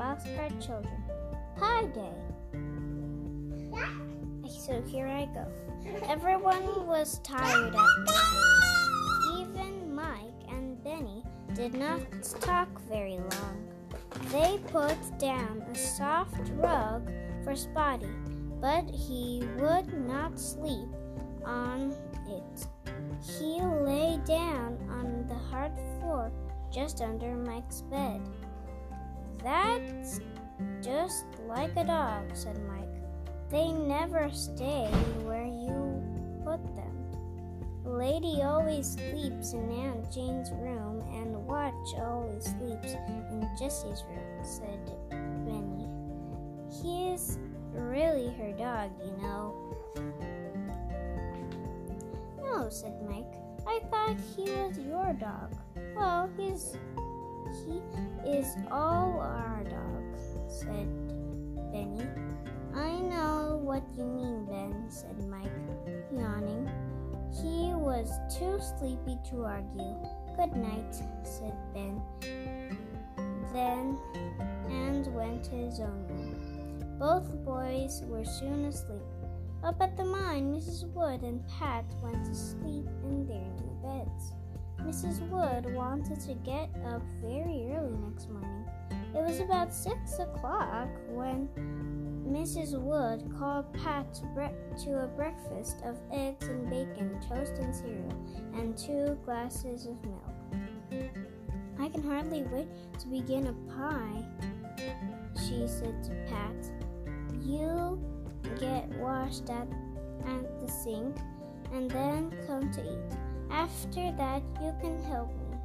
Boxcar Children. Pie Day. So here I go. Everyone was tired at night. Even Mike and Benny did not talk very long. They put down a soft rug for Spotty, but he would not sleep on it. He lay down on the hard floor just under Mike's bed. That's just like a dog, said Mike. They never stay where you put them. Lady always sleeps in Aunt Jane's room, and Watch always sleeps in Jessie's room, said Benny. He's really her dog, you know. No, said Mike. I thought he was your dog. Well, he's he is all our dog, said Benny. I know what you mean, Ben, said Mike, yawning. He was too sleepy to argue. Good night, said Ben. Then and went to his own room. Both boys were soon asleep. Up at the mine, Mrs. Wood and Pat went to sleep in their new beds. Mrs. Wood wanted to get up very early next morning. It was about six o'clock when Mrs. Wood called Pat to, bre- to a breakfast of eggs and bacon, toast and cereal, and two glasses of milk. I can hardly wait to begin a pie, she said to Pat. You get washed at, at the sink and then come to eat. After that, you can help me.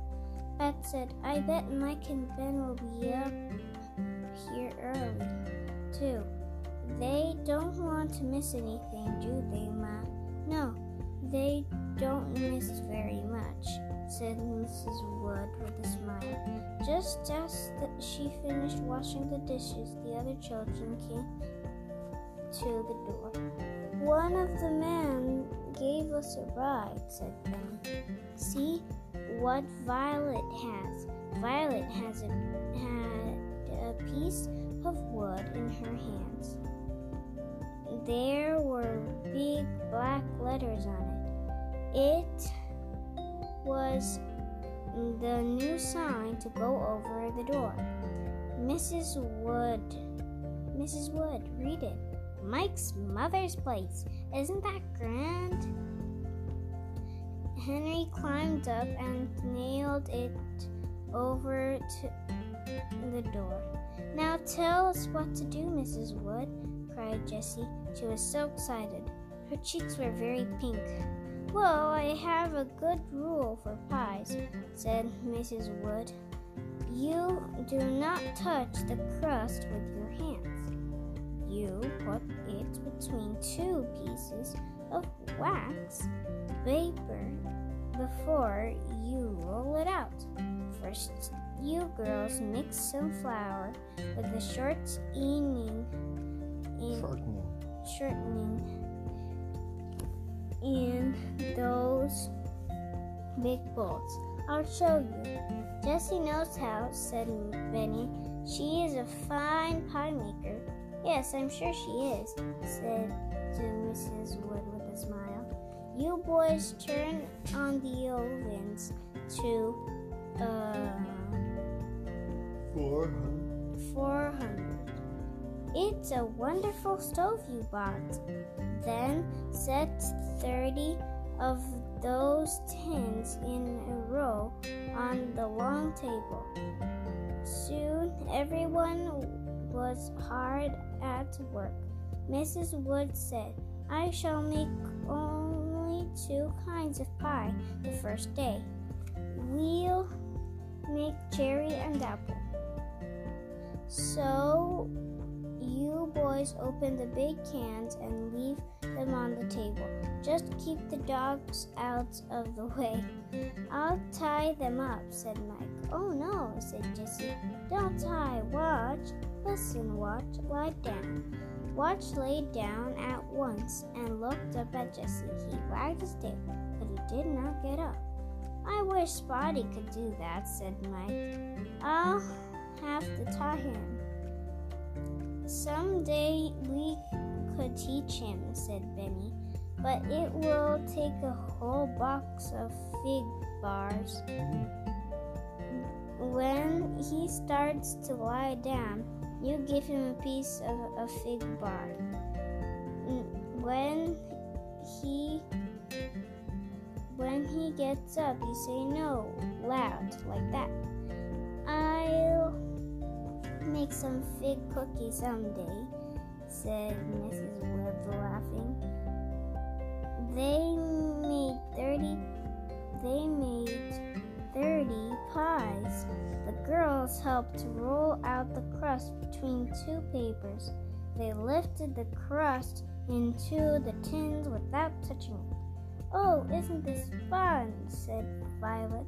Pat said, I bet Mike and Ben will be up here early, too. They don't want to miss anything, do they, Ma? No, they don't miss very much, said Mrs. Wood with a smile. Just as the, she finished washing the dishes, the other children came to the door. One of the men gave us a ride, said Ben. See what Violet has. Violet has a, had a piece of wood in her hands. There were big black letters on it. It was the new sign to go over the door. Mrs. Wood. Mrs. Wood, read it. Mike's mother's place. Isn't that grand? Henry climbed up and nailed it over to the door. Now tell us what to do, Mrs. Wood, cried Jessie. She was so excited. Her cheeks were very pink. Well, I have a good rule for pies, said Mrs. Wood. You do not touch the crust with your hands. You put it between two pieces of wax paper before you roll it out. First, you girls mix some flour with the shortening in Shortening. shortening in those big bowls. I'll show you. Jessie knows how, said Benny. She is a fine pie maker. Yes, I'm sure she is, said to Mrs. Wood with a smile. You boys turn on the ovens to uh, Four hundred. 400. It's a wonderful stove you bought. Then set 30 of those tins in a row on the long table. Soon everyone was hard at work. Mrs. Wood said, I shall make only two kinds of pie the first day. We'll make cherry and apple. So you boys open the big cans and leave them on the table. Just keep the dogs out of the way. I'll tie them up, said Mike. Oh no, said Jessie. Don't tie. Watch. Listen, Watch. Lie down. Watch lay down at once and looked up at Jessie. He wagged his tail, but he did not get up. I wish Spotty could do that, said Mike. I'll have to tie him. Someday we could teach him, said Benny, but it will take a whole box of fig bars. When he starts to lie down, you give him a piece of a fig bar. When he when he gets up, you say no, loud, like that. I'll make some fig cookies someday, said Mrs. Wood, laughing. They made thirty they made helped to roll out the crust between two papers. They lifted the crust into the tins without touching it. Oh, isn't this fun? said Violet.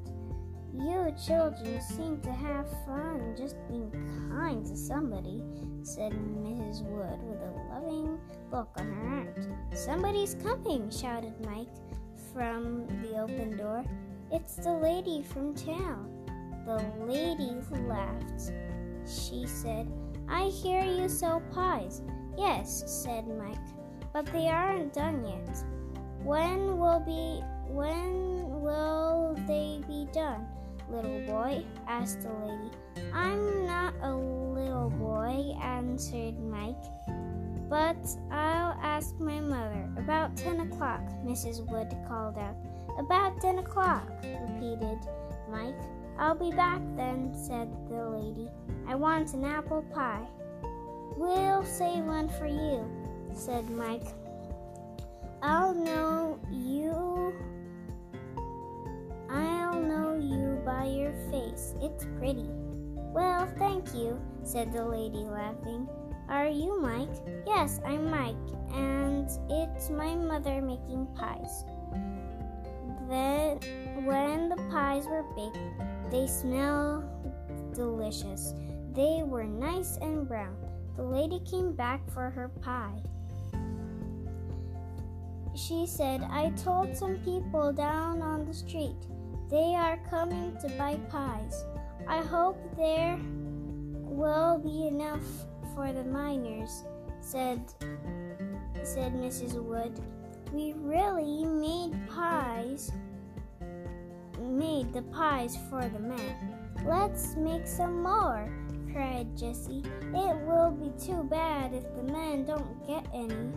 You children seem to have fun just being kind to somebody, said Mrs. Wood with a loving look on her aunt. Somebody's coming, shouted Mike from the open door. It's the lady from town. The lady laughed. She said, I hear you sell pies. Yes, said Mike, but they aren't done yet. When will be when will they be done? Little boy, asked the lady. I'm not a little boy, answered Mike. But I'll ask my mother. About ten o'clock, Mrs. Wood called out. About ten o'clock, repeated Mike. I'll be back then, said the lady. I want an apple pie. We'll save one for you, said Mike. I'll know you. I'll know you by your face. It's pretty. Well, thank you, said the lady, laughing. Are you Mike? Yes, I'm Mike, and it's my mother making pies. Then, when the pies were baked, they smelled delicious. They were nice and brown. The lady came back for her pie. She said, I told some people down on the street. They are coming to buy pies. I hope there will be enough for the miners, said said Mrs. Wood. We really made pies made the pies for the men. Let's make some more, cried Jessie. It will be too bad if the men don't get any.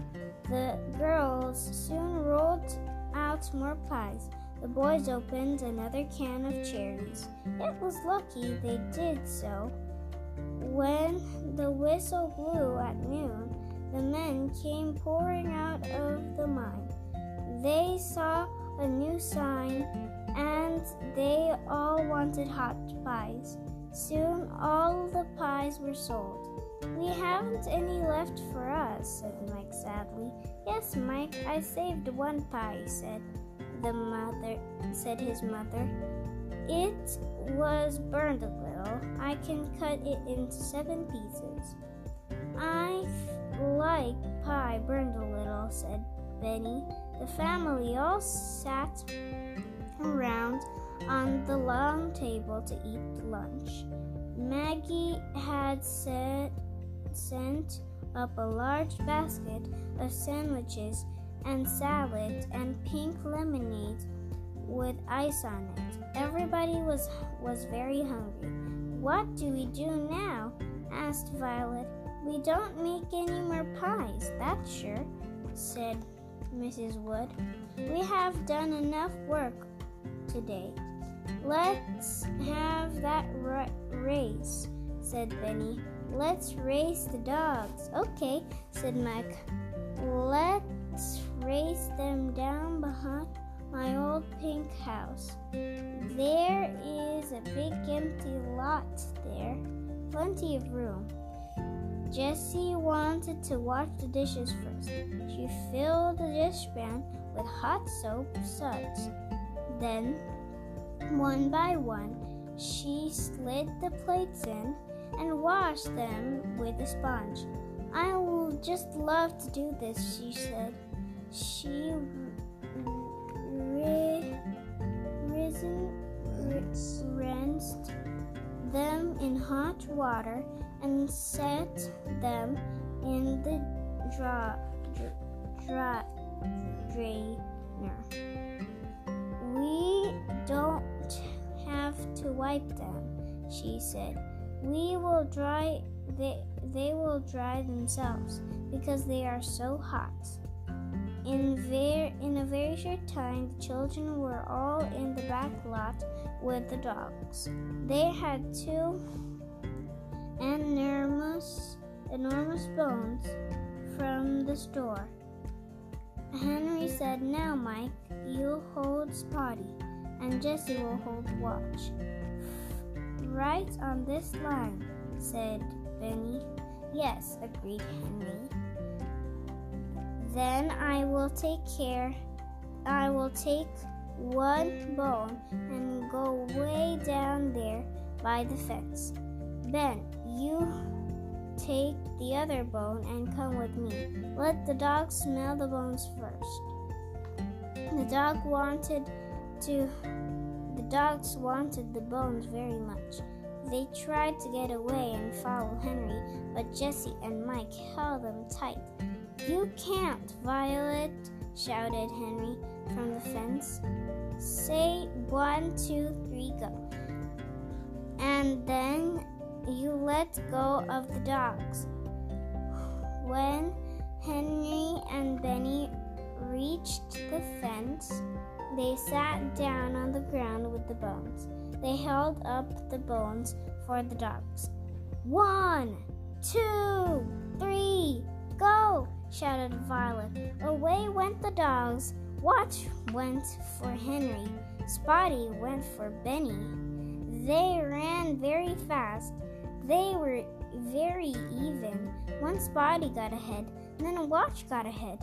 The girls soon rolled out more pies. The boys opened another can of cherries. It was lucky they did so. When the whistle blew at noon, the men came pouring out of the mine. They saw a new sign and they all wanted hot pies. Soon all the pies were sold. We haven't any left for us, said Mike sadly. Yes, Mike, I saved one pie, said the mother said his mother. It was burned a little. I can cut it into seven pieces. I like pie burned a little, said Benny. The family all sat around on the long table to eat lunch. Maggie had set sent up a large basket of sandwiches and salad and pink lemonade with ice on it. Everybody was was very hungry. What do we do now? asked Violet. We don't make any more pies, that's sure, said Mrs. Wood. We have done enough work today. Let's have that race, said Benny. Let's race the dogs. Okay, said Mike. Let's race them down behind my old pink house. There is a big empty lot there, plenty of room. Jessie wanted to wash the dishes first. She filled the dishpan with hot soap suds. Then, one by one, she slid the plates in and washed them with a sponge. I will just love to do this, she said. She ri- risen, rinsed them in hot water and set them in the dra- dra- dra- drainer. Don't have to wipe them, she said. We will dry they, they will dry themselves because they are so hot. In, ver- in a very short time, the children were all in the back lot with the dogs. They had two enormous, enormous bones from the store. Henry said, Now, Mike, you hold Spotty, and Jessie will hold Watch. Right on this line, said Benny. Yes, agreed Henry. Then I will take care. I will take one bone and go way down there by the fence. Ben, you take the other bone and come with me. Let the dog smell the bones first. The dog wanted to the dogs wanted the bones very much. They tried to get away and follow Henry, but Jessie and Mike held them tight. You can't, Violet, shouted Henry from the fence. Say one, two, three, go. And then you let go of the dogs. When Henry and Benny reached the fence, they sat down on the ground with the bones. They held up the bones for the dogs. One, two, three, go! shouted Violet. Away went the dogs. Watch went for Henry. Spotty went for Benny. They ran very fast. They were very even. Once Spotty got ahead, then Watch got ahead.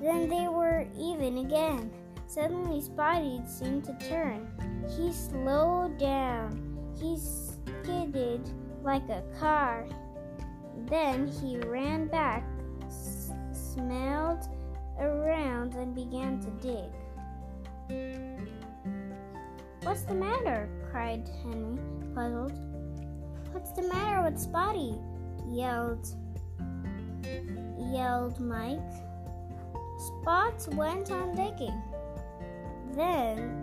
Then they were even again. Suddenly, Spotty seemed to turn. He slowed down. He skidded like a car. Then he ran back, s- smelled around, and began to dig. What's the matter? cried Henry, puzzled. What's the matter with Spotty? yelled yelled Mike. Spots went on digging. Then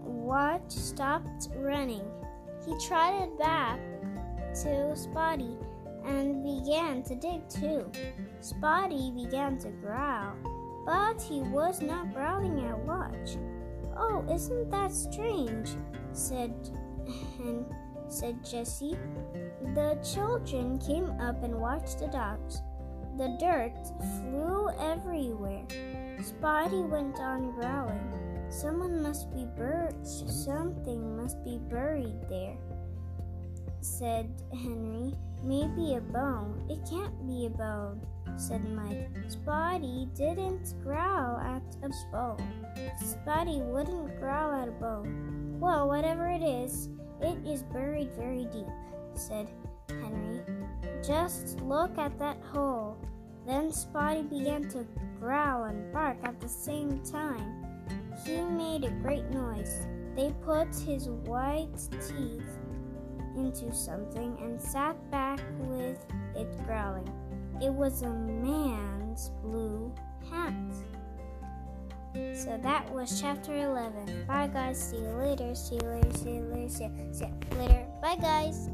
Watch stopped running. He trotted back to Spotty and began to dig too. Spotty began to growl, but he was not growling at Watch. Oh, isn't that strange? said Hen, said Jessie. The children came up and watched the dogs. The dirt flew everywhere. Spotty went on growling. Someone must be buried. Something must be buried there, said Henry. Maybe a bone. It can't be a bone, said Mike. Spotty didn't growl at a bone. Spotty wouldn't growl at a bone. Well, whatever it is, it is buried very deep, said Henry. Just look at that hole. Then Spotty began to growl and bark at the same time. He made a great noise. They put his white teeth into something and sat back with it growling. It was a man's blue hat. So that was chapter 11. Bye, guys. See you later. See you later. See you later. See you, see you later. Bye, guys.